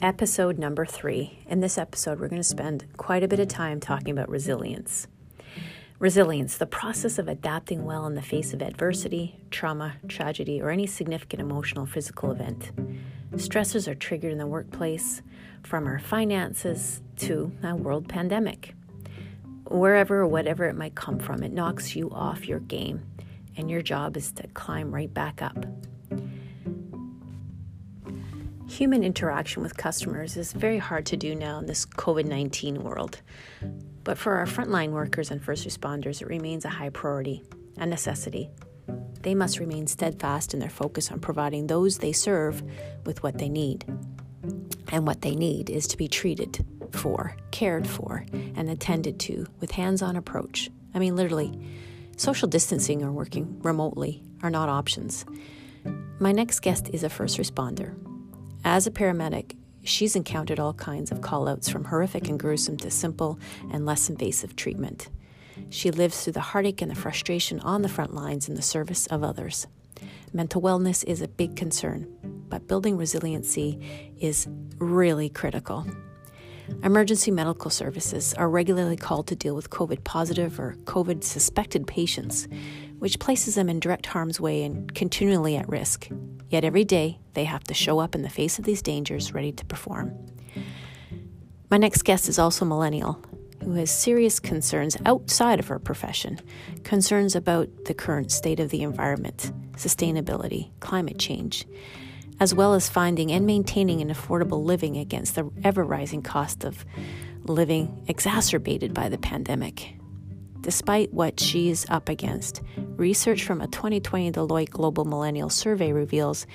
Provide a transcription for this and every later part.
episode number three. In this episode, we're going to spend quite a bit of time talking about resilience. Resilience, the process of adapting well in the face of adversity, trauma, tragedy, or any significant emotional physical event. Stressors are triggered in the workplace, from our finances to a world pandemic. Wherever or whatever it might come from, it knocks you off your game, and your job is to climb right back up. Human interaction with customers is very hard to do now in this COVID 19 world. But for our frontline workers and first responders, it remains a high priority, a necessity. They must remain steadfast in their focus on providing those they serve with what they need. And what they need is to be treated for, cared for, and attended to with hands on approach. I mean, literally, social distancing or working remotely are not options. My next guest is a first responder. As a paramedic, she's encountered all kinds of callouts from horrific and gruesome to simple and less invasive treatment. She lives through the heartache and the frustration on the front lines in the service of others. Mental wellness is a big concern, but building resiliency is really critical. Emergency medical services are regularly called to deal with COVID positive or COVID suspected patients, which places them in direct harm's way and continually at risk. Yet every day, they have to show up in the face of these dangers ready to perform. My next guest is also millennial, who has serious concerns outside of her profession, concerns about the current state of the environment, sustainability, climate change, as well as finding and maintaining an affordable living against the ever rising cost of living exacerbated by the pandemic. Despite what she's up against, research from a 2020 Deloitte Global Millennial Survey reveals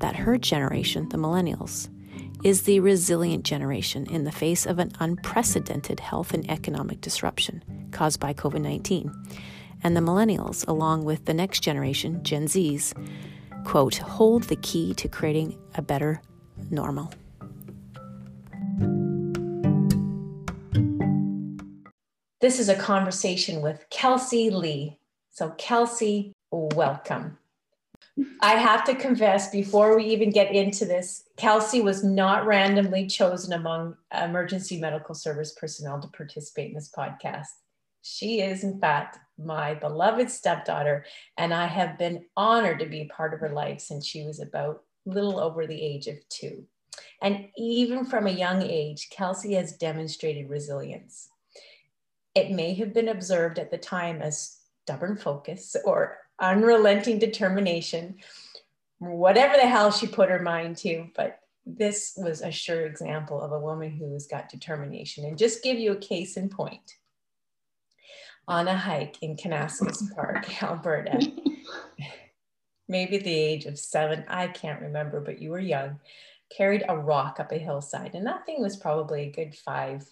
that her generation, the millennials, is the resilient generation in the face of an unprecedented health and economic disruption caused by COVID 19. And the millennials, along with the next generation, Gen Zs, quote, hold the key to creating a better normal. This is a conversation with Kelsey Lee. So, Kelsey, welcome. I have to confess before we even get into this, Kelsey was not randomly chosen among emergency medical service personnel to participate in this podcast. She is, in fact, my beloved stepdaughter, and I have been honored to be part of her life since she was about little over the age of two. And even from a young age, Kelsey has demonstrated resilience. It may have been observed at the time as stubborn focus or unrelenting determination, whatever the hell she put her mind to. But this was a sure example of a woman who's got determination. And just give you a case in point on a hike in Kananaskis Park, Alberta, maybe the age of seven, I can't remember, but you were young, carried a rock up a hillside. And that thing was probably a good five,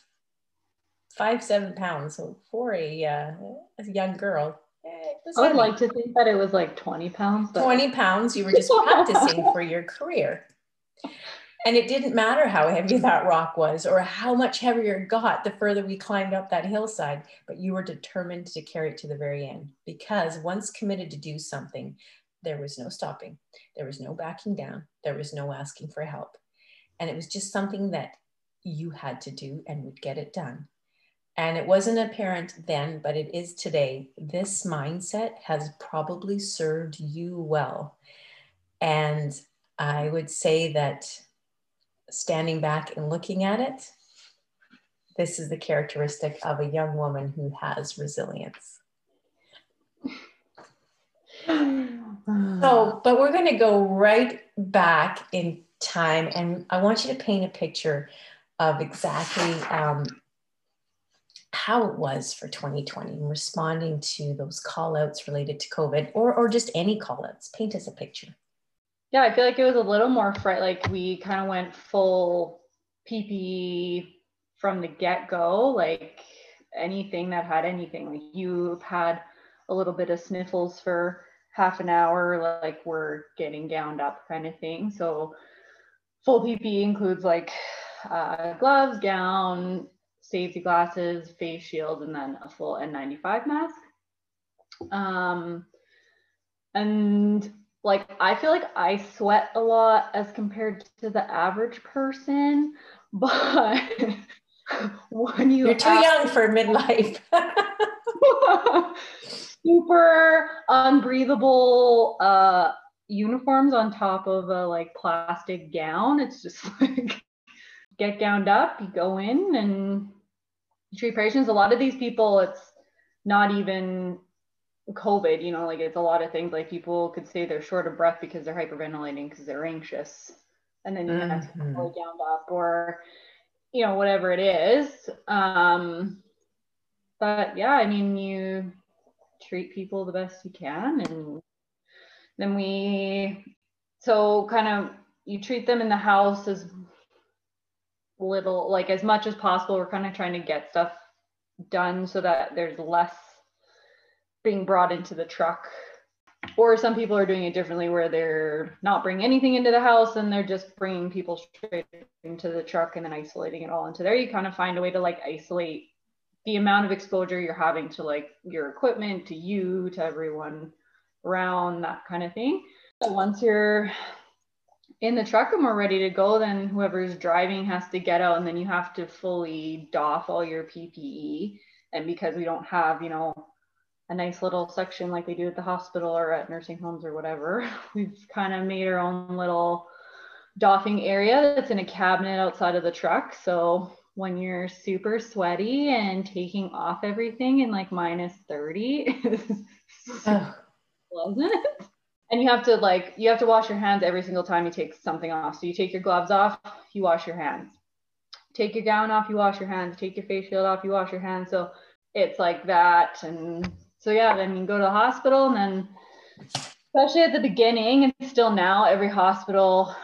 five, seven pounds. So for a, uh, a young girl, I would like to think that it was like 20 pounds. But... 20 pounds, you were just practicing for your career. And it didn't matter how heavy that rock was or how much heavier it got the further we climbed up that hillside, but you were determined to carry it to the very end because once committed to do something, there was no stopping, there was no backing down, there was no asking for help. And it was just something that you had to do and would get it done. And it wasn't apparent then, but it is today. This mindset has probably served you well. And I would say that standing back and looking at it, this is the characteristic of a young woman who has resilience. So, but we're going to go right back in time, and I want you to paint a picture of exactly um, how it was for 2020 and responding to those call outs related to COVID or, or just any call outs. Paint us a picture. Yeah, I feel like it was a little more fright. Like we kind of went full PPE from the get go. Like anything that had anything, like you had a little bit of sniffles for half an hour, like we're getting gowned up kind of thing. So full PPE includes like uh, gloves, gown, safety glasses, face shield, and then a full N95 mask. Um, and like I feel like I sweat a lot as compared to the average person, but when you You're too young for midlife. super unbreathable uh uniforms on top of a like plastic gown. It's just like get gowned up, you go in and treat patients. A lot of these people, it's not even COVID, you know, like it's a lot of things like people could say they're short of breath because they're hyperventilating because they're anxious. And then you mm-hmm. have to mm-hmm. go down up or, you know, whatever it is. Um, but yeah, I mean, you treat people the best you can. And then we, so kind of, you treat them in the house as little, like as much as possible. We're kind of trying to get stuff done so that there's less being brought into the truck or some people are doing it differently where they're not bringing anything into the house and they're just bringing people straight into the truck and then isolating it all into there you kind of find a way to like isolate the amount of exposure you're having to like your equipment to you to everyone around that kind of thing so once you're in the truck and we're ready to go then whoever's driving has to get out and then you have to fully doff all your ppe and because we don't have you know a nice little section like we do at the hospital or at nursing homes or whatever. We've kind of made our own little doffing area that's in a cabinet outside of the truck. So when you're super sweaty and taking off everything in like minus 30 oh. pleasant. And you have to like you have to wash your hands every single time you take something off. So you take your gloves off, you wash your hands. Take your gown off, you wash your hands. Take your face shield off, you wash your hands. So it's like that and so yeah, then you go to the hospital and then especially at the beginning and still now every hospital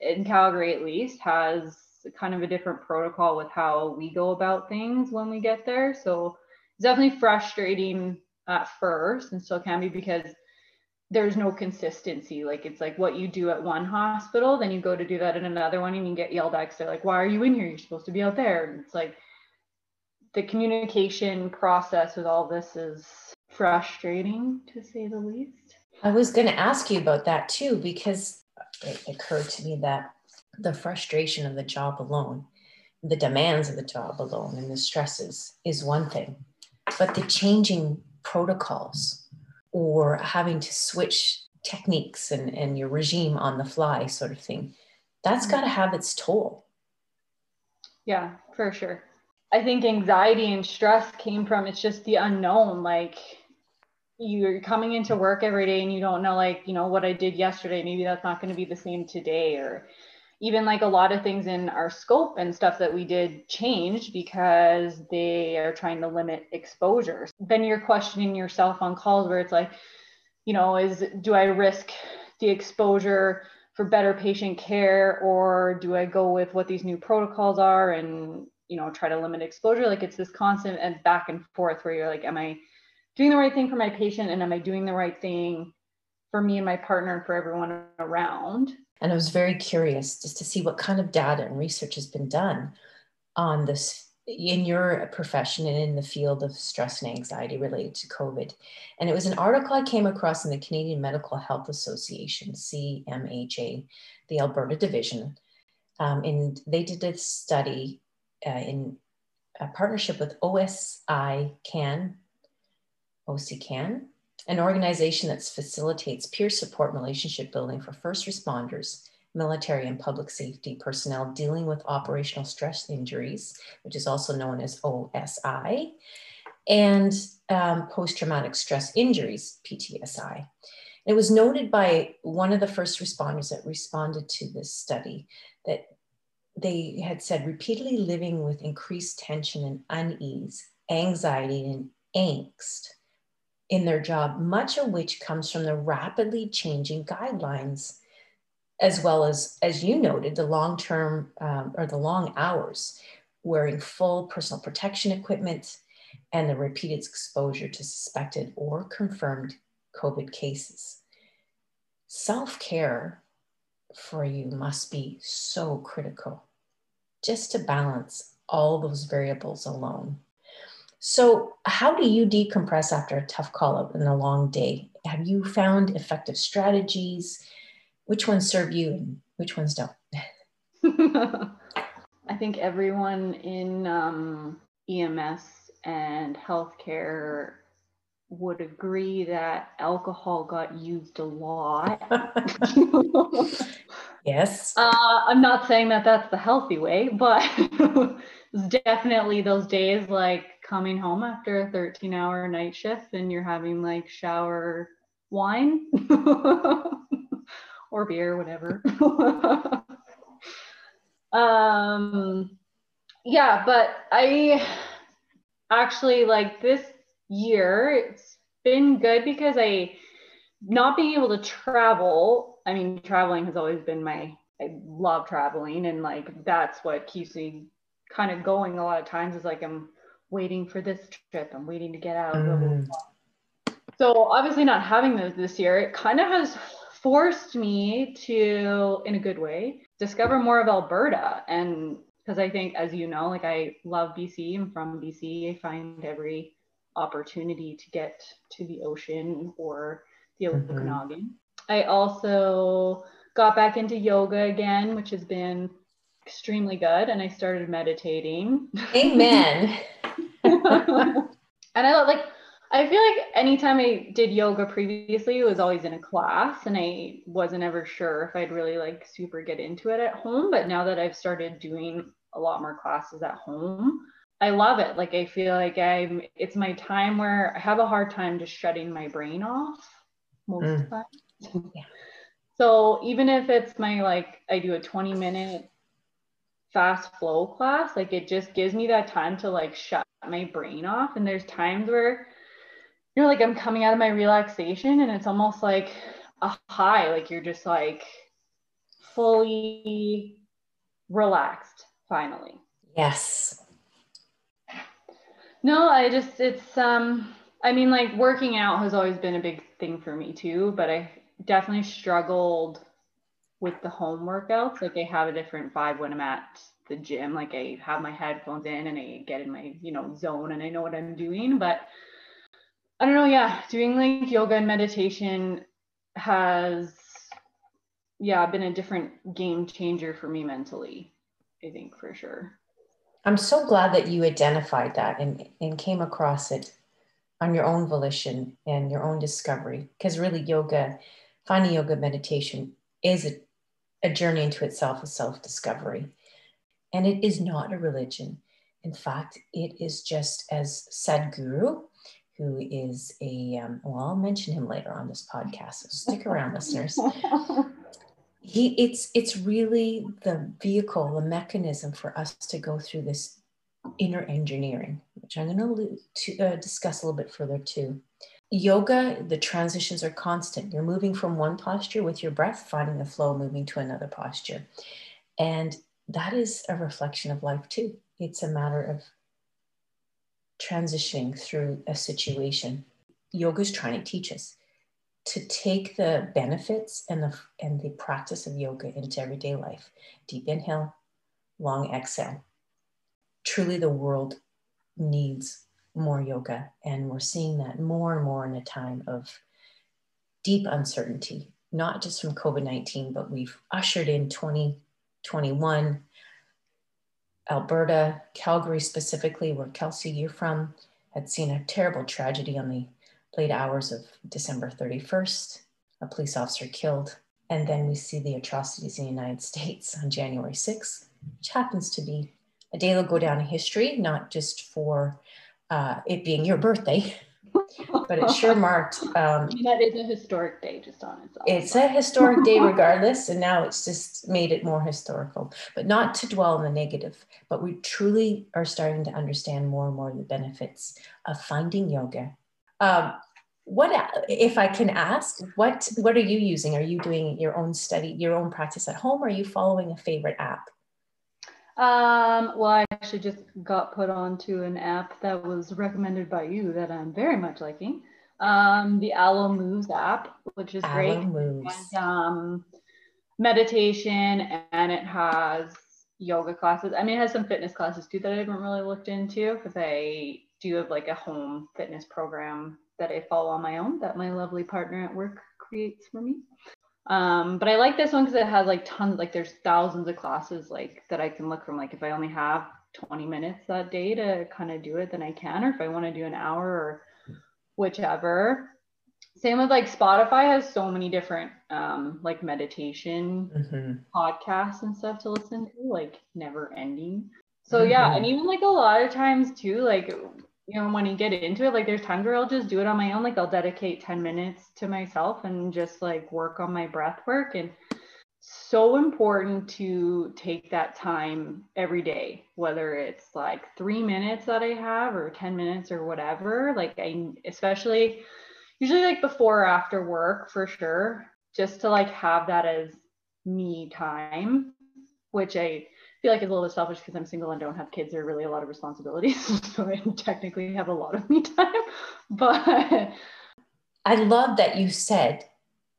in Calgary at least has kind of a different protocol with how we go about things when we get there. So it's definitely frustrating at first and still can be because there's no consistency. Like it's like what you do at one hospital, then you go to do that in another one and you get yelled at because they're like, why are you in here? You're supposed to be out there. And it's like the communication process with all this is frustrating to say the least. I was going to ask you about that too, because it occurred to me that the frustration of the job alone, the demands of the job alone, and the stresses is one thing, but the changing protocols or having to switch techniques and, and your regime on the fly, sort of thing, that's mm-hmm. got to have its toll. Yeah, for sure. I think anxiety and stress came from it's just the unknown. Like you're coming into work every day and you don't know like you know what i did yesterday maybe that's not going to be the same today or even like a lot of things in our scope and stuff that we did changed because they are trying to limit exposure then you're questioning yourself on calls where it's like you know is do i risk the exposure for better patient care or do i go with what these new protocols are and you know try to limit exposure like it's this constant and back and forth where you're like am i doing the right thing for my patient and am I doing the right thing for me and my partner and for everyone around? And I was very curious just to see what kind of data and research has been done on this in your profession and in the field of stress and anxiety related to COVID. And it was an article I came across in the Canadian Medical Health Association, CMHA, the Alberta division. Um, and they did a study uh, in a partnership with OSI CAN OCCAN, an organization that facilitates peer support relationship building for first responders, military and public safety personnel dealing with operational stress injuries, which is also known as OSI, and um, post traumatic stress injuries, PTSI. It was noted by one of the first responders that responded to this study that they had said repeatedly living with increased tension and unease, anxiety, and angst in their job, much of which comes from the rapidly changing guidelines, as well as, as you noted, the long term um, or the long hours, wearing full personal protection equipment, and the repeated exposure to suspected or confirmed COVID cases. Self care for you must be so critical just to balance all those variables alone. So, how do you decompress after a tough call out and a long day? Have you found effective strategies? Which ones serve you and which ones don't? I think everyone in um, EMS and healthcare would agree that alcohol got used a lot. yes. Uh, I'm not saying that that's the healthy way, but it's definitely those days like coming home after a 13 hour night shift and you're having like shower wine or beer, whatever. um, yeah, but I actually like this year, it's been good because I, not being able to travel, I mean, traveling has always been my, I love traveling and like that's what keeps me kind of going a lot of times is like I'm waiting for this trip, I'm waiting to get out. Mm. So obviously not having those this year, it kind of has forced me to, in a good way, discover more of Alberta. And because I think, as you know, like I love BC. I'm from BC. I find every opportunity to get to the ocean or the mm-hmm. Okanagan. I also got back into yoga again, which has been extremely good. And I started meditating. Amen. and I like I feel like anytime I did yoga previously, it was always in a class, and I wasn't ever sure if I'd really like super get into it at home. But now that I've started doing a lot more classes at home, I love it. Like I feel like I'm it's my time where I have a hard time just shutting my brain off most mm. of the time. yeah. So even if it's my like I do a 20 minute fast flow class, like it just gives me that time to like shut my brain off. And there's times where you know, like I'm coming out of my relaxation and it's almost like a high, like you're just like fully relaxed finally. Yes. No, I just, it's, um, I mean, like working out has always been a big thing for me too, but I definitely struggled with the home workouts. Like I have a different vibe when I'm at the gym. Like I have my headphones in and I get in my, you know, zone and I know what I'm doing. But I don't know. Yeah, doing like yoga and meditation has, yeah, been a different game changer for me mentally. I think for sure. I'm so glad that you identified that and, and came across it on your own volition and your own discovery. Because really, yoga, finding yoga meditation is a, a journey into itself, a self discovery. And it is not a religion. In fact, it is just as Sadhguru, who is a, um, well, I'll mention him later on this podcast. So stick around, listeners. He, it's, it's really the vehicle, the mechanism for us to go through this inner engineering, which I'm going to uh, discuss a little bit further too. Yoga, the transitions are constant. You're moving from one posture with your breath, finding the flow, moving to another posture. And that is a reflection of life too. It's a matter of transitioning through a situation. Yoga is trying to teach us to take the benefits and the and the practice of yoga into everyday life. Deep inhale, long exhale. Truly the world needs more yoga and we're seeing that more and more in a time of deep uncertainty, not just from COVID-19, but we've ushered in 2021 Alberta, Calgary specifically, where Kelsey, you're from, had seen a terrible tragedy on the late hours of December 31st, a police officer killed. And then we see the atrocities in the United States on January 6th, which happens to be a day that'll go down in history, not just for uh, it being your birthday, but it sure marked. Um, that is a historic day just on its own. It's a historic day regardless, and now it's just made it more historical. But not to dwell on the negative, but we truly are starting to understand more and more the benefits of finding yoga. Um, what if I can ask? What what are you using? Are you doing your own study, your own practice at home? Or are you following a favorite app? Um, well, I actually just got put onto an app that was recommended by you that I'm very much liking. Um, the Alo Moves app, which is great. Moves. And, um, meditation and it has yoga classes. I mean, it has some fitness classes too that I haven't really looked into because I do have like a home fitness program that I follow on my own that my lovely partner at work creates for me. Um, but I like this one because it has like tons, like there's thousands of classes like that I can look from. Like if I only have 20 minutes that day to kind of do it, then I can. Or if I want to do an hour or whichever. Same with like Spotify has so many different um, like meditation mm-hmm. podcasts and stuff to listen to, like never ending. So mm-hmm. yeah, and even like a lot of times too, like you know, when you get into it, like there's times where I'll just do it on my own. Like I'll dedicate 10 minutes to myself and just like work on my breath work. And so important to take that time every day, whether it's like three minutes that I have or 10 minutes or whatever. Like I especially usually like before or after work for sure, just to like have that as me time, which I feel like it's a little selfish because I'm single and don't have kids or really a lot of responsibilities. so I technically have a lot of me time. But I love that you said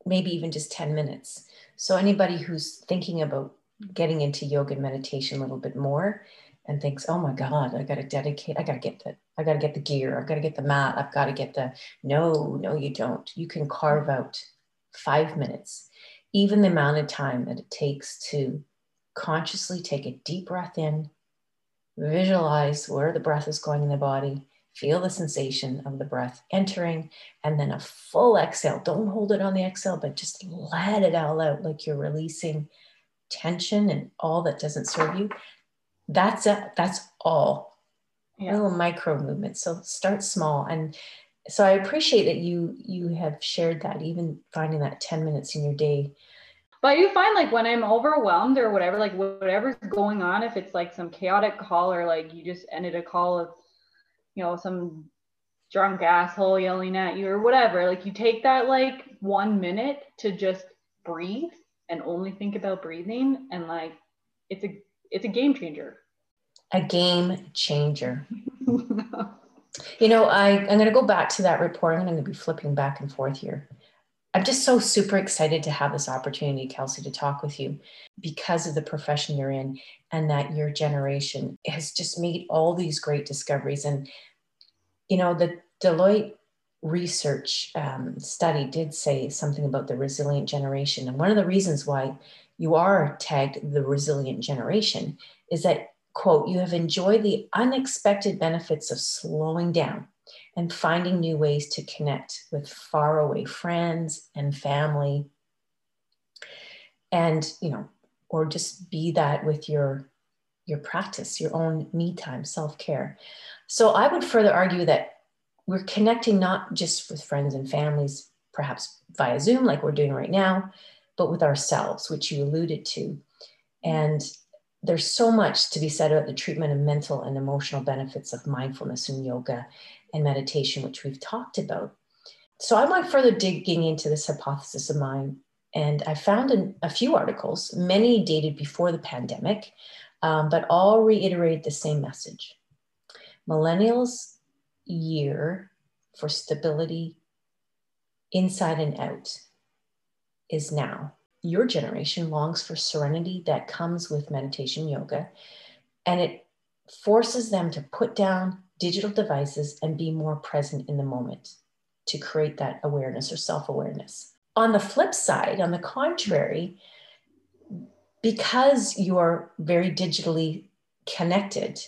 maybe even just 10 minutes. So anybody who's thinking about getting into yoga and meditation a little bit more and thinks, oh my God, I gotta dedicate, I gotta get the I gotta get the gear, I've got to get the mat, I've got to get the no, no, you don't. You can carve out five minutes, even the amount of time that it takes to consciously take a deep breath in, visualize where the breath is going in the body, feel the sensation of the breath entering, and then a full exhale. Don't hold it on the exhale, but just let it all out like you're releasing tension and all that doesn't serve you. That's it. That's all. Yeah. Little micro movements. So start small. And so I appreciate that you you have shared that, even finding that 10 minutes in your day but you find like when I'm overwhelmed or whatever, like whatever's going on, if it's like some chaotic call or like you just ended a call of, you know, some drunk asshole yelling at you or whatever, like you take that like one minute to just breathe and only think about breathing and like it's a it's a game changer. A game changer. you know, I, I'm gonna go back to that report. I'm gonna be flipping back and forth here. I'm just so super excited to have this opportunity, Kelsey, to talk with you because of the profession you're in and that your generation has just made all these great discoveries. And, you know, the Deloitte research um, study did say something about the resilient generation. And one of the reasons why you are tagged the resilient generation is that, quote, you have enjoyed the unexpected benefits of slowing down and finding new ways to connect with faraway friends and family. And you know or just be that with your your practice your own me time self-care. So i would further argue that we're connecting not just with friends and families perhaps via zoom like we're doing right now but with ourselves which you alluded to. And there's so much to be said about the treatment of mental and emotional benefits of mindfulness and yoga and meditation, which we've talked about. So I went further digging into this hypothesis of mine, and I found an, a few articles, many dated before the pandemic, um, but all reiterate the same message. Millennials' year for stability inside and out is now. Your generation longs for serenity that comes with meditation yoga, and it forces them to put down digital devices and be more present in the moment to create that awareness or self awareness. On the flip side, on the contrary, because you're very digitally connected,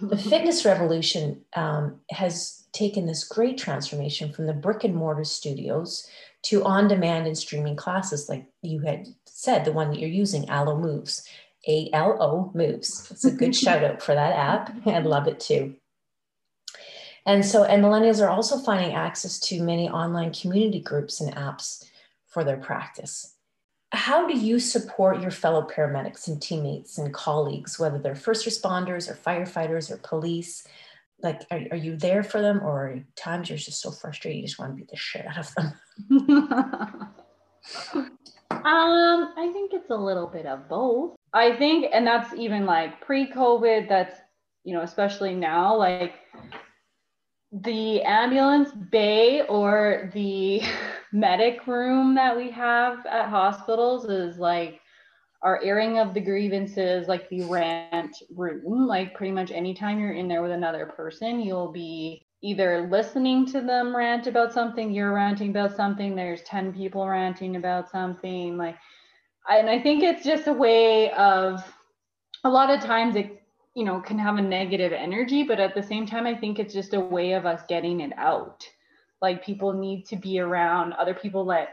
the fitness revolution um, has taken this great transformation from the brick and mortar studios to on demand and streaming classes, like you had said, the one that you're using, Alo Moves. A L O Moves. It's a good shout out for that app. I love it too. And so, and millennials are also finding access to many online community groups and apps for their practice. How do you support your fellow paramedics and teammates and colleagues, whether they're first responders or firefighters or police? Like, are, are you there for them, or times you're just so frustrated you just want to beat the shit out of them? um, I think it's a little bit of both. I think, and that's even like pre COVID, that's, you know, especially now, like the ambulance bay or the medic room that we have at hospitals is like our airing of the grievances, like the rant room, like pretty much anytime you're in there with another person, you'll be either listening to them rant about something, you're ranting about something, there's 10 people ranting about something, like, and I think it's just a way of a lot of times it, you know, can have a negative energy, but at the same time, I think it's just a way of us getting it out. Like people need to be around other people that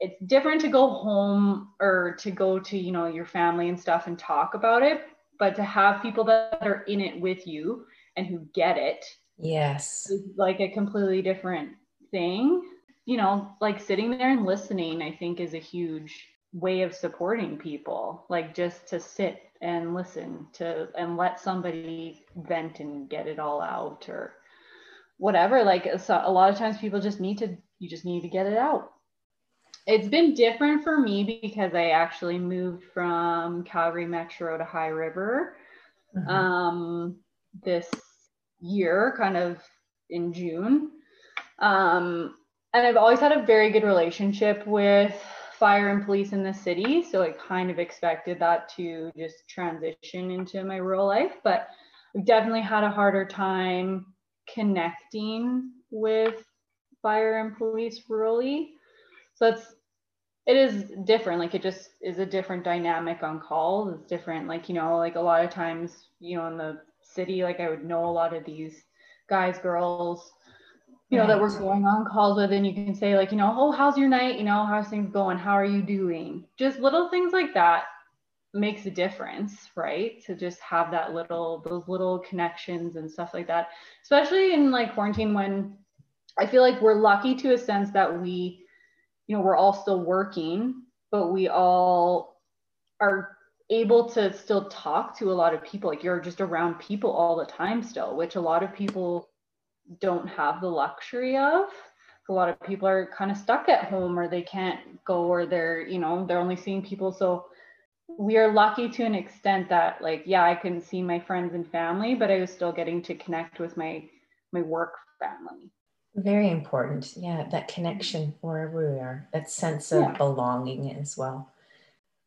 it's different to go home or to go to you know your family and stuff and talk about it but to have people that are in it with you and who get it yes like a completely different thing you know like sitting there and listening i think is a huge way of supporting people like just to sit and listen to and let somebody vent and get it all out or whatever like so a lot of times people just need to you just need to get it out it's been different for me because I actually moved from Calgary Metro to High River mm-hmm. um, this year, kind of in June. Um, and I've always had a very good relationship with fire and police in the city. So I kind of expected that to just transition into my rural life. But I've definitely had a harder time connecting with fire and police rurally so it's it is different like it just is a different dynamic on calls it's different like you know like a lot of times you know in the city like i would know a lot of these guys girls you know that we're going on calls with and you can say like you know oh how's your night? You know how's things going? How are you doing? Just little things like that makes a difference right? To just have that little those little connections and stuff like that. Especially in like quarantine when i feel like we're lucky to a sense that we you know we're all still working but we all are able to still talk to a lot of people. Like you're just around people all the time still which a lot of people don't have the luxury of a lot of people are kind of stuck at home or they can't go or they're you know they're only seeing people so we are lucky to an extent that like yeah i can see my friends and family but i was still getting to connect with my my work family very important. Yeah, that connection wherever we are, that sense of yeah. belonging as well.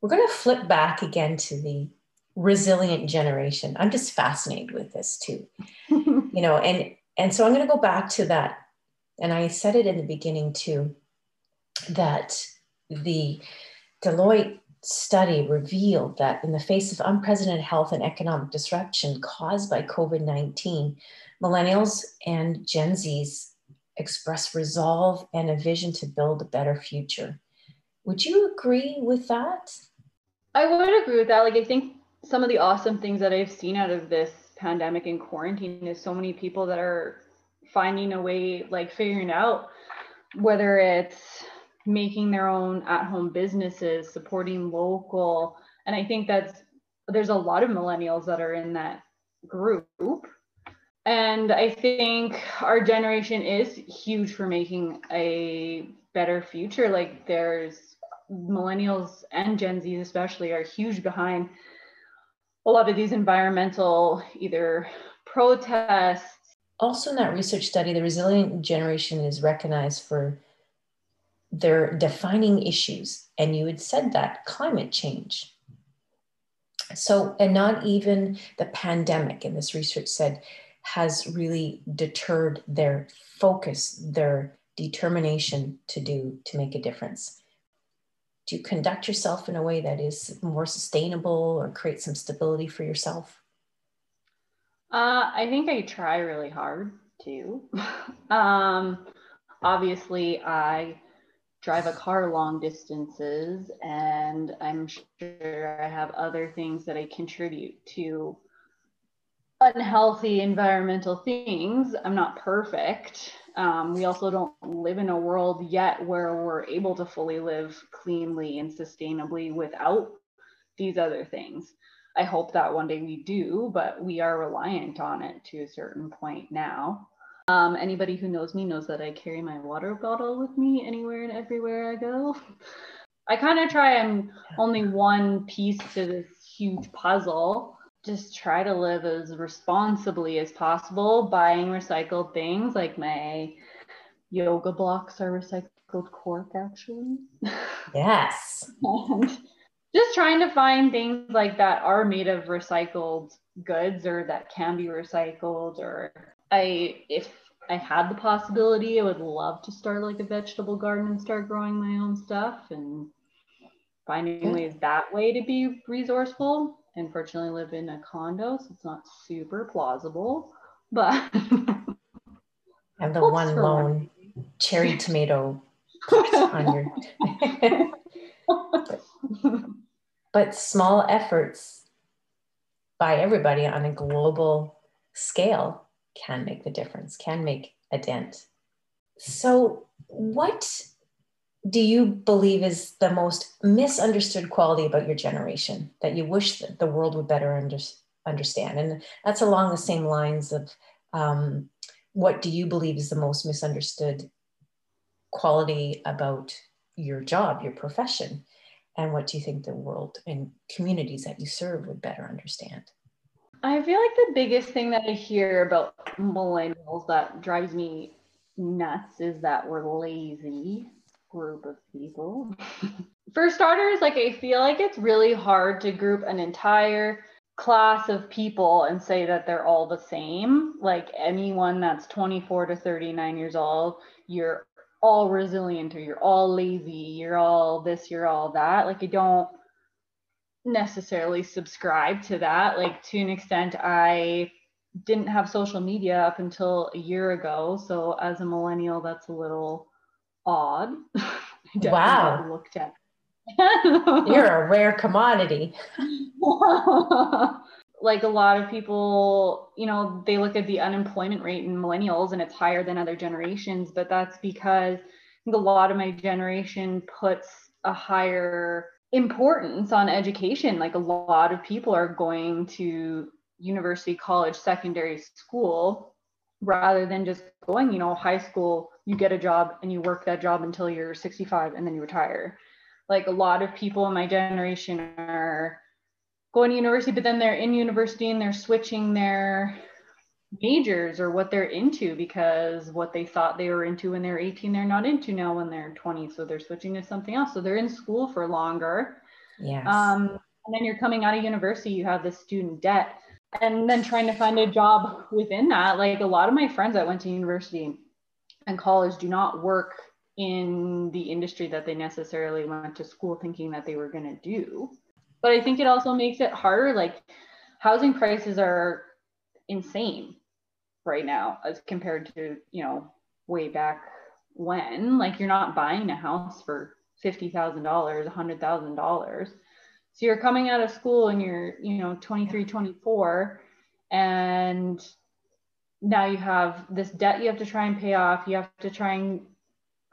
We're going to flip back again to the resilient generation. I'm just fascinated with this too. you know, and and so I'm going to go back to that and I said it in the beginning too that the Deloitte study revealed that in the face of unprecedented health and economic disruption caused by COVID 19, millennials and Gen Zs express resolve and a vision to build a better future. Would you agree with that? I would agree with that. Like, I think some of the awesome things that I've seen out of this pandemic and quarantine is so many people that are finding a way, like, figuring out whether it's making their own at home businesses, supporting local. And I think that's there's a lot of millennials that are in that group and I think our generation is huge for making a better future. Like there's millennials and Gen Z especially are huge behind a lot of these environmental either protests. Also in that research study, the resilient generation is recognized for their defining issues. And you had said that climate change. So, and not even the pandemic, and this research said has really deterred their focus, their determination to do, to make a difference? Do you conduct yourself in a way that is more sustainable or create some stability for yourself? Uh, I think I try really hard to. um, obviously, I drive a car long distances, and I'm sure I have other things that I contribute to unhealthy environmental things. I'm not perfect. Um, we also don't live in a world yet where we're able to fully live cleanly and sustainably without these other things. I hope that one day we do, but we are reliant on it to a certain point now. Um, anybody who knows me knows that I carry my water bottle with me anywhere and everywhere I go. I kind of try I'm only one piece to this huge puzzle just try to live as responsibly as possible, buying recycled things like my yoga blocks are recycled cork actually. Yes. and just trying to find things like that are made of recycled goods or that can be recycled or I if I had the possibility, I would love to start like a vegetable garden and start growing my own stuff and finding ways that way to be resourceful. Unfortunately, live in a condo, so it's not super plausible. But and the one lone cherry tomato on your but, but small efforts by everybody on a global scale can make the difference, can make a dent. So, what do you believe is the most misunderstood quality about your generation that you wish that the world would better under, understand? And that's along the same lines of um, what do you believe is the most misunderstood quality about your job, your profession? And what do you think the world and communities that you serve would better understand? I feel like the biggest thing that I hear about millennials that drives me nuts is that we're lazy group of people. For starters, like I feel like it's really hard to group an entire class of people and say that they're all the same. Like anyone that's 24 to 39 years old, you're all resilient or you're all lazy, you're all this, you're all that. Like I don't necessarily subscribe to that. Like to an extent, I didn't have social media up until a year ago. So as a millennial, that's a little odd. wow. Looked at. You're a rare commodity. like a lot of people, you know, they look at the unemployment rate in millennials and it's higher than other generations, but that's because I think a lot of my generation puts a higher importance on education. Like a lot of people are going to university, college, secondary school rather than just going, you know, high school, you get a job and you work that job until you're 65 and then you retire. Like a lot of people in my generation are going to university, but then they're in university and they're switching their majors or what they're into because what they thought they were into when they're 18 they're not into now when they're 20 so they're switching to something else so they're in school for longer yes. um, and then you're coming out of university you have this student debt and then trying to find a job within that like a lot of my friends that went to university and college do not work in the industry that they necessarily went to school thinking that they were going to do. But i think it also makes it harder like housing prices are insane right now as compared to you know way back when. Like you're not buying a house for $50,000 $100,000 so you're coming out of school and you're you know 23 24 and now you have this debt you have to try and pay off you have to try and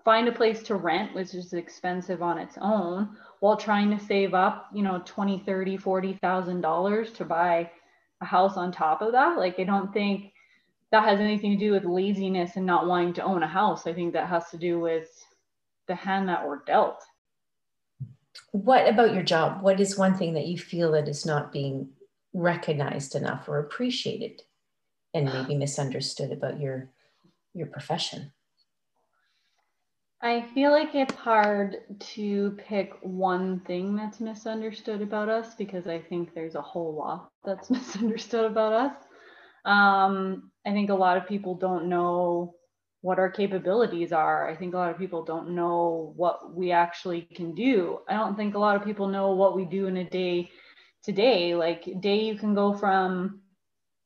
find a place to rent which is expensive on its own while trying to save up you know 20 30 40 thousand dollars to buy a house on top of that. Like, I don't think that has anything to do with laziness and not wanting to own a house. I think that has to do with the hand that we're dealt. What about your job? What is one thing that you feel that is not being recognized enough or appreciated and maybe misunderstood about your your profession? I feel like it's hard to pick one thing that's misunderstood about us because I think there's a whole lot that's misunderstood about us. Um, I think a lot of people don't know what our capabilities are. I think a lot of people don't know what we actually can do. I don't think a lot of people know what we do in a day today. Like day you can go from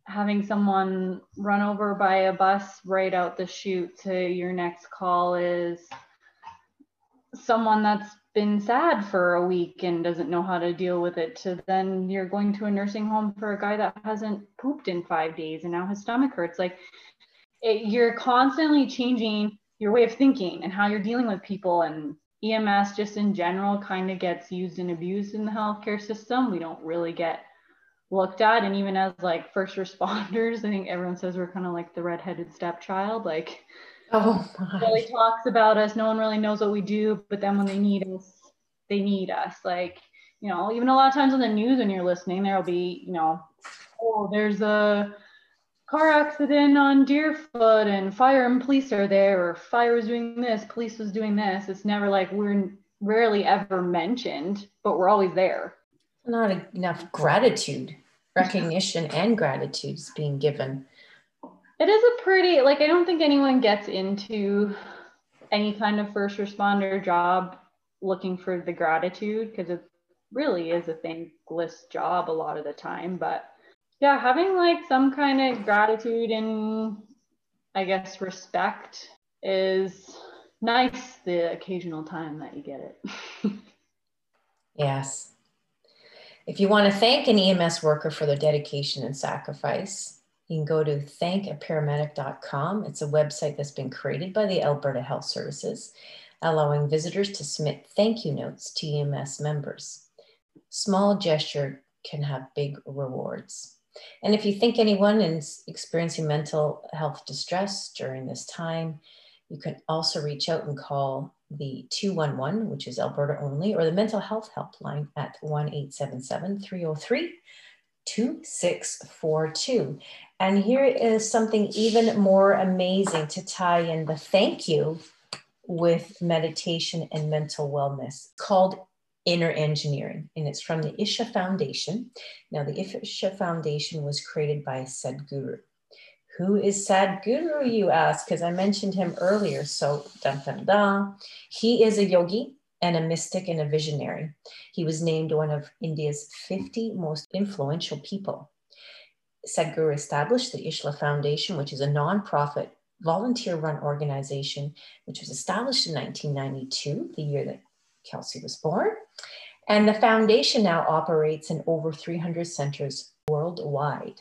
having someone run over by a bus right out the chute to your next call is someone that's been sad for a week and doesn't know how to deal with it to then you're going to a nursing home for a guy that hasn't pooped in five days and now his stomach hurts. Like it, you're constantly changing your way of thinking and how you're dealing with people and ems just in general kind of gets used and abused in the healthcare system. We don't really get looked at and even as like first responders i think everyone says we're kind of like the redheaded stepchild like Oh, really talks about us. No one really knows what we do, but then when they need us, they need us. Like, you know, even a lot of times on the news when you're listening, there'll be, you know, oh, there's a car accident on Deerfoot and fire and police are there, or fire was doing this, police was doing this. It's never like we're rarely ever mentioned, but we're always there. Not enough gratitude, recognition, and gratitude is being given. It is a pretty, like, I don't think anyone gets into any kind of first responder job looking for the gratitude because it really is a thankless job a lot of the time. But yeah, having like some kind of gratitude and I guess respect is nice the occasional time that you get it. yes. If you want to thank an EMS worker for their dedication and sacrifice, you can go to thankaparamedic.com. It's a website that's been created by the Alberta Health Services, allowing visitors to submit thank you notes to EMS members. Small gesture can have big rewards. And if you think anyone is experiencing mental health distress during this time, you can also reach out and call the 211, which is Alberta only, or the mental health helpline at 1 877 303 2642. And here is something even more amazing to tie in the thank you with meditation and mental wellness called inner engineering, and it's from the Isha Foundation. Now, the Isha Foundation was created by Sadhguru. Who is Sadhguru, you ask? Because I mentioned him earlier. So, dun, dun, dun. he is a yogi and a mystic and a visionary. He was named one of India's 50 most influential people. Sadhguru established the Isha Foundation, which is a nonprofit volunteer run organization, which was established in 1992, the year that Kelsey was born. And the foundation now operates in over 300 centers worldwide.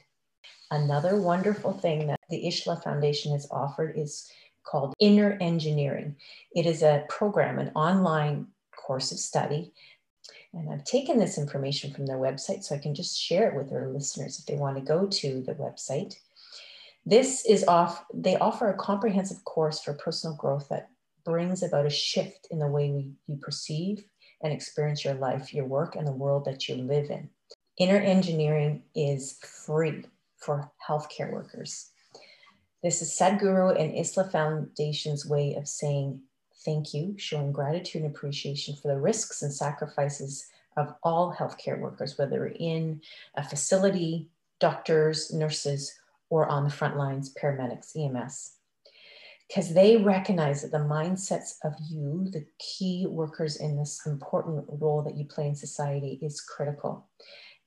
Another wonderful thing that the Isha Foundation has offered is called Inner Engineering. It is a program, an online course of study. And I've taken this information from their website so I can just share it with our listeners if they want to go to the website. This is off, they offer a comprehensive course for personal growth that brings about a shift in the way we, you perceive and experience your life, your work, and the world that you live in. Inner engineering is free for healthcare workers. This is Sadhguru and Isha Foundation's way of saying thank you, showing gratitude and appreciation for the risks and sacrifices of all healthcare workers, whether in a facility, doctors, nurses, or on the front lines, paramedics, EMS because they recognize that the mindsets of you, the key workers in this important role that you play in society, is critical.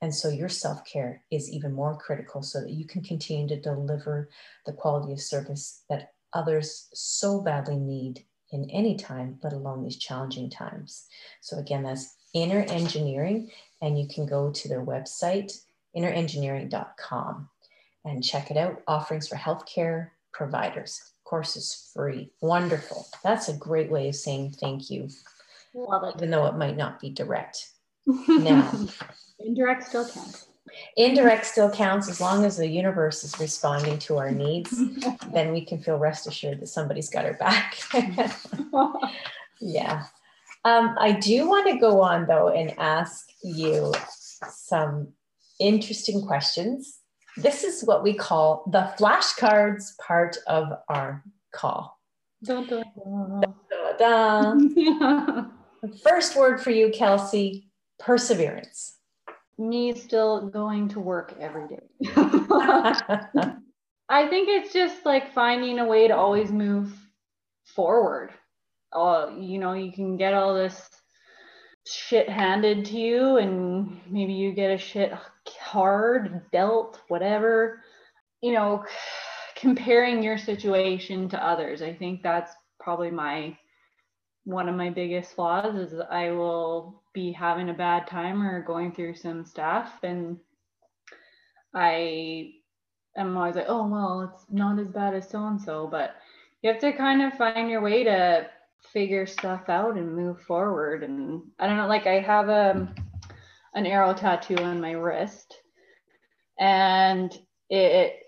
And so your self care is even more critical so that you can continue to deliver the quality of service that others so badly need in any time, let alone these challenging times. So, again, that's inner engineering, and you can go to their website, innerengineering.com, and check it out offerings for healthcare providers course is free. Wonderful. That's a great way of saying thank you. Love it. Even though it might not be direct. Now, indirect still counts. Indirect still counts as long as the universe is responding to our needs. then we can feel rest assured that somebody's got our back. yeah. Um, I do want to go on though and ask you some interesting questions this is what we call the flashcards part of our call. Da, da. the first word for you, Kelsey perseverance. Me still going to work every day. I think it's just like finding a way to always move forward. Uh, you know, you can get all this shit handed to you, and maybe you get a shit hard, dealt, whatever, you know, comparing your situation to others. I think that's probably my one of my biggest flaws is I will be having a bad time or going through some stuff and I am always like, oh well, it's not as bad as so and so, but you have to kind of find your way to figure stuff out and move forward. And I don't know, like I have a um, an arrow tattoo on my wrist and it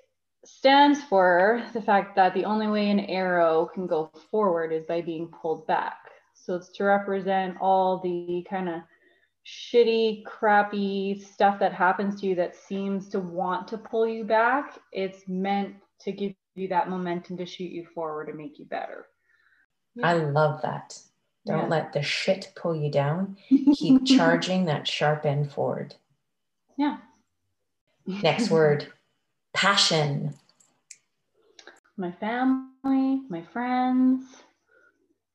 stands for the fact that the only way an arrow can go forward is by being pulled back. So it's to represent all the kind of shitty, crappy stuff that happens to you that seems to want to pull you back. It's meant to give you that momentum to shoot you forward and make you better. Yeah. I love that. Don't Yeah. let the shit pull you down. Keep charging that sharp end forward. Yeah. Next word passion. My family, my friends,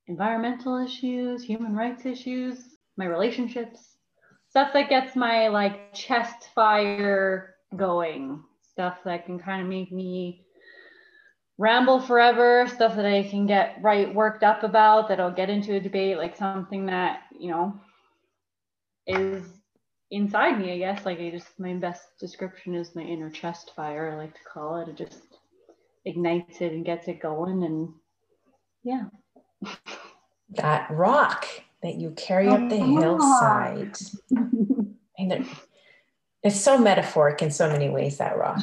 environmental issues, human rights issues, my relationships, stuff that gets my like chest fire going, stuff that can kind of make me ramble forever, stuff that I can get right worked up about, that I'll get into a debate, like something that, you know, is inside me, I guess. Like I just my best description is my inner chest fire, I like to call it. It just ignites it and gets it going and yeah. That rock that you carry up the hillside. And it- it's so metaphoric in so many ways, that rock.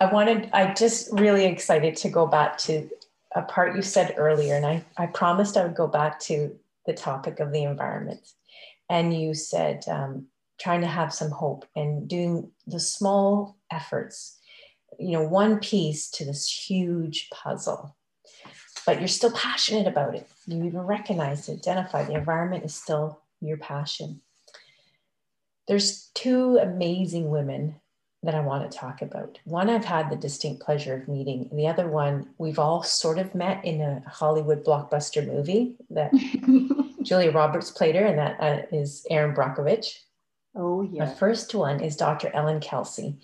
I wanted, I just really excited to go back to a part you said earlier, and I, I promised I would go back to the topic of the environment. And you said um, trying to have some hope and doing the small efforts, you know, one piece to this huge puzzle. But you're still passionate about it. You even recognize, identify the environment is still your passion. There's two amazing women that I want to talk about. One I've had the distinct pleasure of meeting. The other one we've all sort of met in a Hollywood blockbuster movie that Julia Roberts played her, and that uh, is Erin Brockovich. oh yeah. The first one is Dr. Elin Kelsey,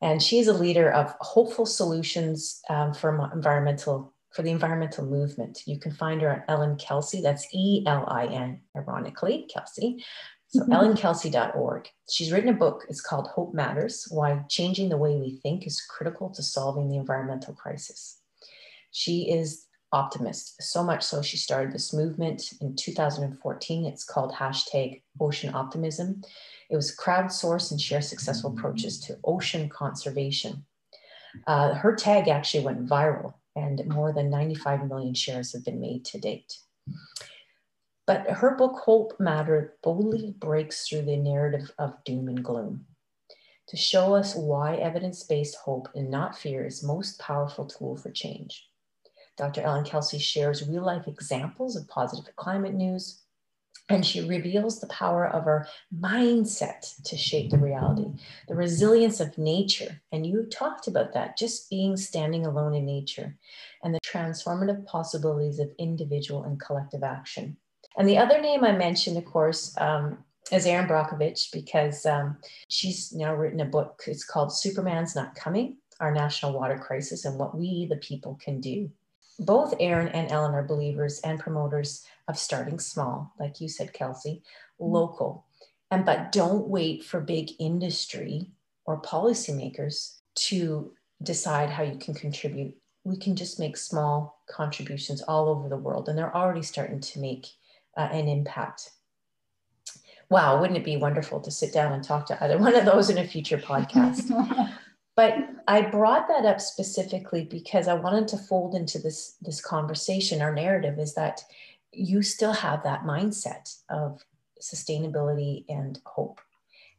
and she's a leader of Hopeful Solutions um, for environmental for the environmental movement. You can find her at Elin Kelsey. That's E L I N, ironically, Kelsey. So elinkelsey.org. She's written a book. It's called Hope Matters: Why Changing the Way We Think is Critical to Solving the Environmental Crisis. She is optimist, so much so she started this movement in 2014. It's called hashtag Ocean Optimism. It was crowdsource and share successful approaches to ocean conservation. Uh, her tag actually went viral, and more than 95 million shares have been made to date. But her book, Hope Matter, boldly breaks through the narrative of doom and gloom to show us why evidence based hope and not fear is most powerful tool for change. Dr. Elin Kelsey shares real life examples of positive climate news, and she reveals the power of our mindset to shape the reality, the resilience of nature. And you talked about that, just being standing alone in nature, and the transformative possibilities of individual and collective action. And the other name I mentioned, of course, um, is Erin Brockovich, because um, she's now written a book. It's called Superman's Not Coming Our National Water Crisis and What We, the People, Can Do. Both Erin and Elin are believers and promoters of starting small, like you said, Kelsey, local. And but don't wait for big industry or policymakers to decide how you can contribute. We can just make small contributions all over the world, and they're already starting to make uh, an impact. Wow, wouldn't it be wonderful to sit down and talk to either one of those in a future podcast? but I brought that up specifically because I wanted to fold into this this conversation. Our narrative is that you still have that mindset of sustainability and hope.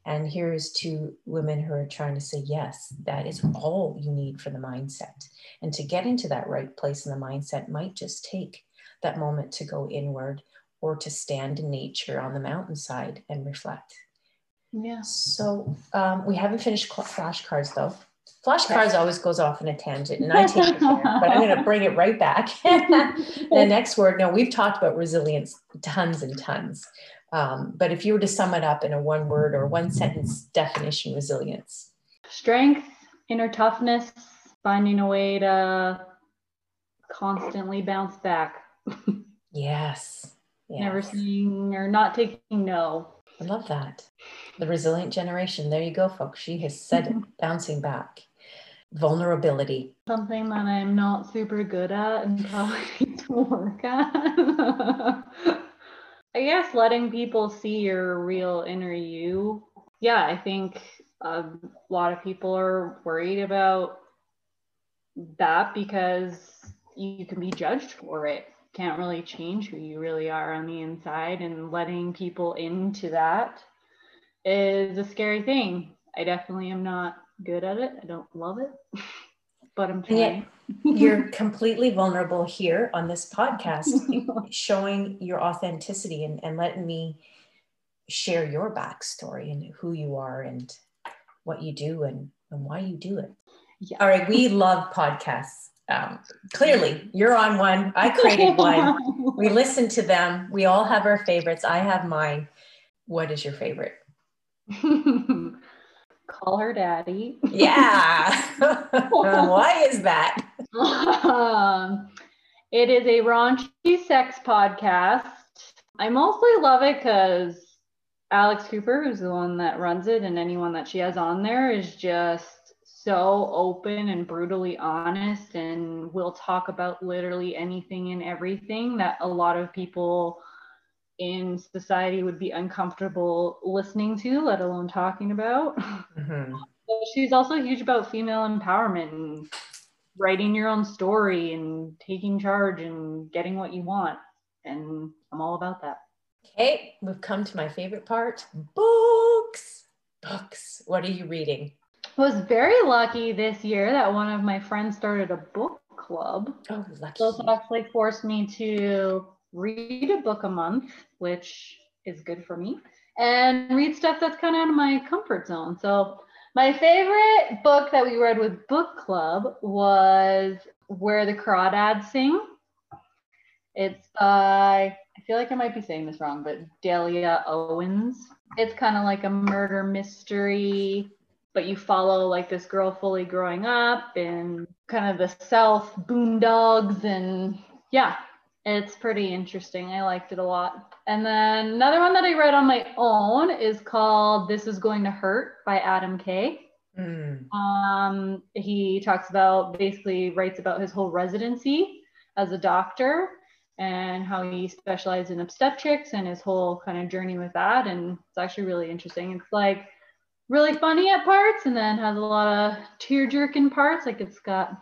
And here's two women who are trying to say, yes, that is all you need for the mindset. And to get into that right place in the mindset might just take that moment to go inward or to stand in nature on the mountainside and reflect. yeah. So um, we haven't finished flashcards though. Flashcards always goes off in a tangent, and I take it there, but I'm going to bring it right back. the next word, no, we've talked about resilience tons and tons. Um, but if you were to sum it up in a one word or one sentence definition, resilience. Strength, inner toughness, finding a way to constantly bounce back. Yes. yes. Never saying or not taking no. I love that. The resilient generation. There you go, folks. She has said it, bouncing back. Vulnerability. Something that I'm not super good at and probably need to work at. I guess letting people see your real inner you. Yeah, I think a lot of people are worried about that because you can be judged for it. Can't really change who you really are on the inside, and letting people into that is a scary thing. I definitely am not good at it. I don't love it, but I'm trying. you're completely vulnerable here on this podcast, showing your authenticity and, and letting me share your backstory and who you are and what you do and, and why you do it. Yeah. All right, we love podcasts. Um, clearly, you're on one. I created one. we listen to them. We all have our favorites. I have mine. What is your favorite? Call her daddy. Yeah. Why is that? Um, it is a raunchy sex podcast. I mostly love it because Alex Cooper, who's the one that runs it, and anyone that she has on there is just so open and brutally honest and will talk about literally anything and everything that a lot of people in society would be uncomfortable listening to, let alone talking about. Mm-hmm. she's also huge about female empowerment and writing your own story and taking charge and getting what you want. And I'm all about that. Okay, we've come to my favorite part books. Books. What are you reading? I was very lucky this year that one of my friends started a book club. Oh, lucky. So it actually forced me to read a book a month, which is good for me, and read stuff that's kind of out of my comfort zone. So my favorite book that we read with book club was Where the Crawdads Sing. It's by I feel like I might be saying this wrong, but Delia Owens. It's kind of like a murder mystery but you follow like this girl fully growing up and kind of the South boondogs and yeah, it's pretty interesting. I liked it a lot. And then another one that I read on my own is called This Is Going to Hurt by Adam Kay. Mm. Um, he talks about basically writes about his whole residency as a doctor and how he specialized in obstetrics and his whole kind of journey with that. And it's actually really interesting. It's like really funny at parts and then has a lot of tear jerking parts. Like it's got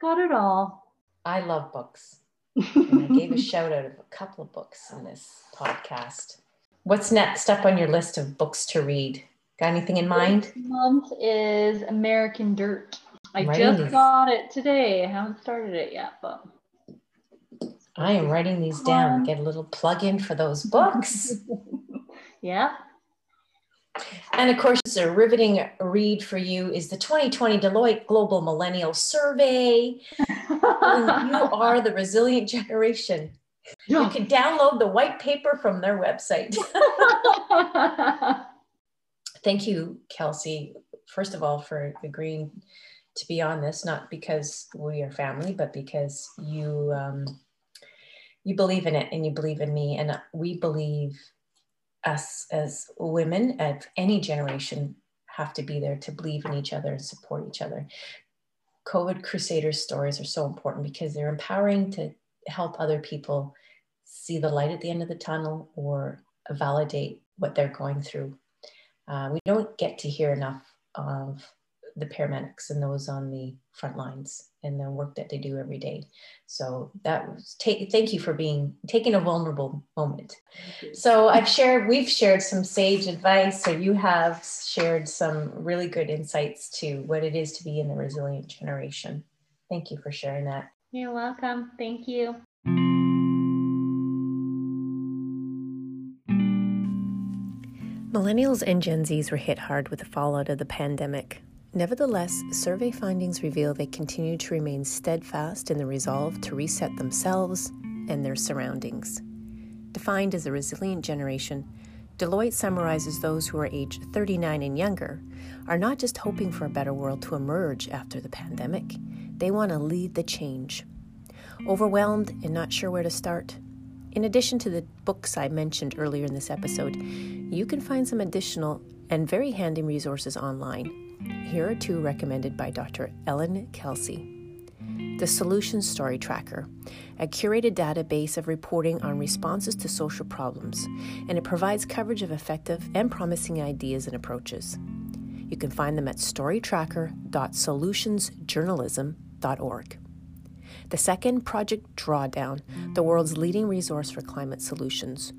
got it all. I love books. And I gave a shout out of a couple of books in this podcast. What's next up on your list of books to read? Got anything in mind? This month is American Dirt. I just got it today. I haven't started it yet, but I am writing these down. Get a little plug in for those books. yeah. And of course, a riveting read for you is the 2020 Deloitte Global Millennial Survey. you are the resilient generation. Yeah. You can download the white paper from their website. Thank you, Kelsey, first of all, for agreeing to be on this, not because we are family, but because you um, you believe in it and you believe in me, and we believe us as women of any generation have to be there to believe in each other and support each other. COVID Crusaders stories are so important because they're empowering to help other people see the light at the end of the tunnel or validate what they're going through. Uh, we don't get to hear enough of the paramedics and those on the front lines and the work that they do every day. So that was take thank you for being taking a vulnerable moment. So I've shared we've shared some sage advice so you have shared some really good insights to what it is to be in the resilient generation. Thank you for sharing that. You're welcome. Thank you. Millennials and Gen Zs were hit hard with the fallout of the pandemic. Nevertheless, survey findings reveal they continue to remain steadfast in the resolve to reset themselves and their surroundings. Defined as a resilient generation, Deloitte summarizes those who are aged 39 and younger are not just hoping for a better world to emerge after the pandemic, they want to lead the change. Overwhelmed and not sure where to start? In addition to the books I mentioned earlier in this episode, you can find some additional and very handy resources online here are two recommended by Dr. Elin Kelsey. The Solution Story Tracker, a curated database of reporting on responses to social problems, and it provides coverage of effective and promising ideas and approaches. You can find them at storytracker.solutionsjournalism.org. The second, Project Drawdown, the world's leading resource for climate solutions.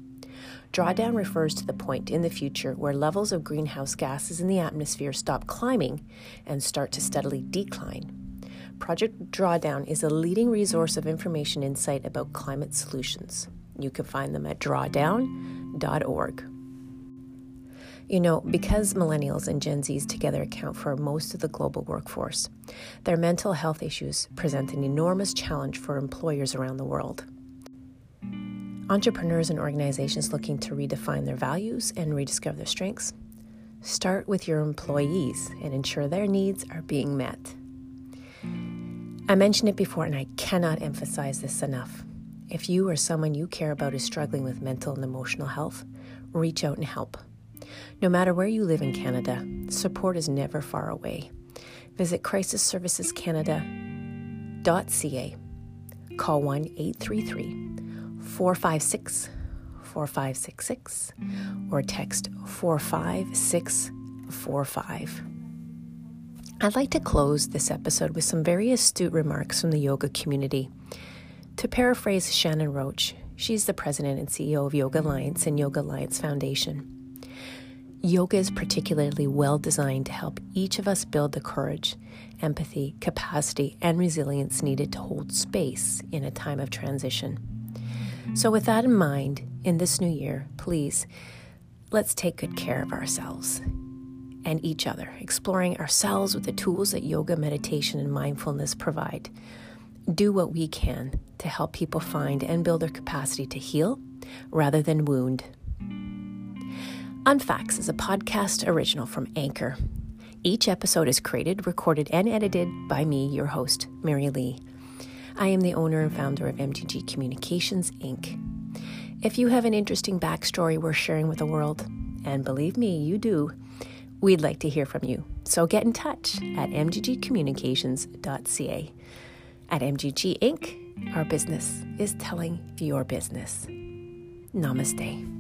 Drawdown refers to the point in the future where levels of greenhouse gases in the atmosphere stop climbing and start to steadily decline. Project Drawdown is a leading resource of information insight about climate solutions. You can find them at drawdown.org. You know, because millennials and Gen Zs together account for most of the global workforce, their mental health issues present an enormous challenge for employers around the world. Entrepreneurs and organizations looking to redefine their values and rediscover their strengths, start with your employees and ensure their needs are being met. I mentioned it before, and I cannot emphasize this enough. If you or someone you care about is struggling with mental and emotional health, reach out and help. No matter where you live in Canada, support is never far away. Visit crisisservicescanada.ca. Call 1 833 456 4566 or text 45645. I'd like to close this episode with some very astute remarks from the yoga community. To paraphrase Shannon Roche, she's the president and CEO of Yoga Alliance and Yoga Alliance Foundation. Yoga is particularly well designed to help each of us build the courage, empathy, capacity, and resilience needed to hold space in a time of transition. So, with that in mind, in this new year, please, let's take good care of ourselves and each other, exploring ourselves with the tools that yoga, meditation, and mindfulness provide. Do what we can to help people find and build their capacity to heal rather than wound. Unfacts is a podcast original from Anchor. Each episode is created, recorded, and edited by me, your host, Mary Lee. I am the owner and founder of MTG Communications, Inc. If you have an interesting backstory worth sharing with the world, and believe me, you do, we'd like to hear from you. So get in touch at mggcommunications.ca. At MGG Inc., our business is telling your business. Namaste.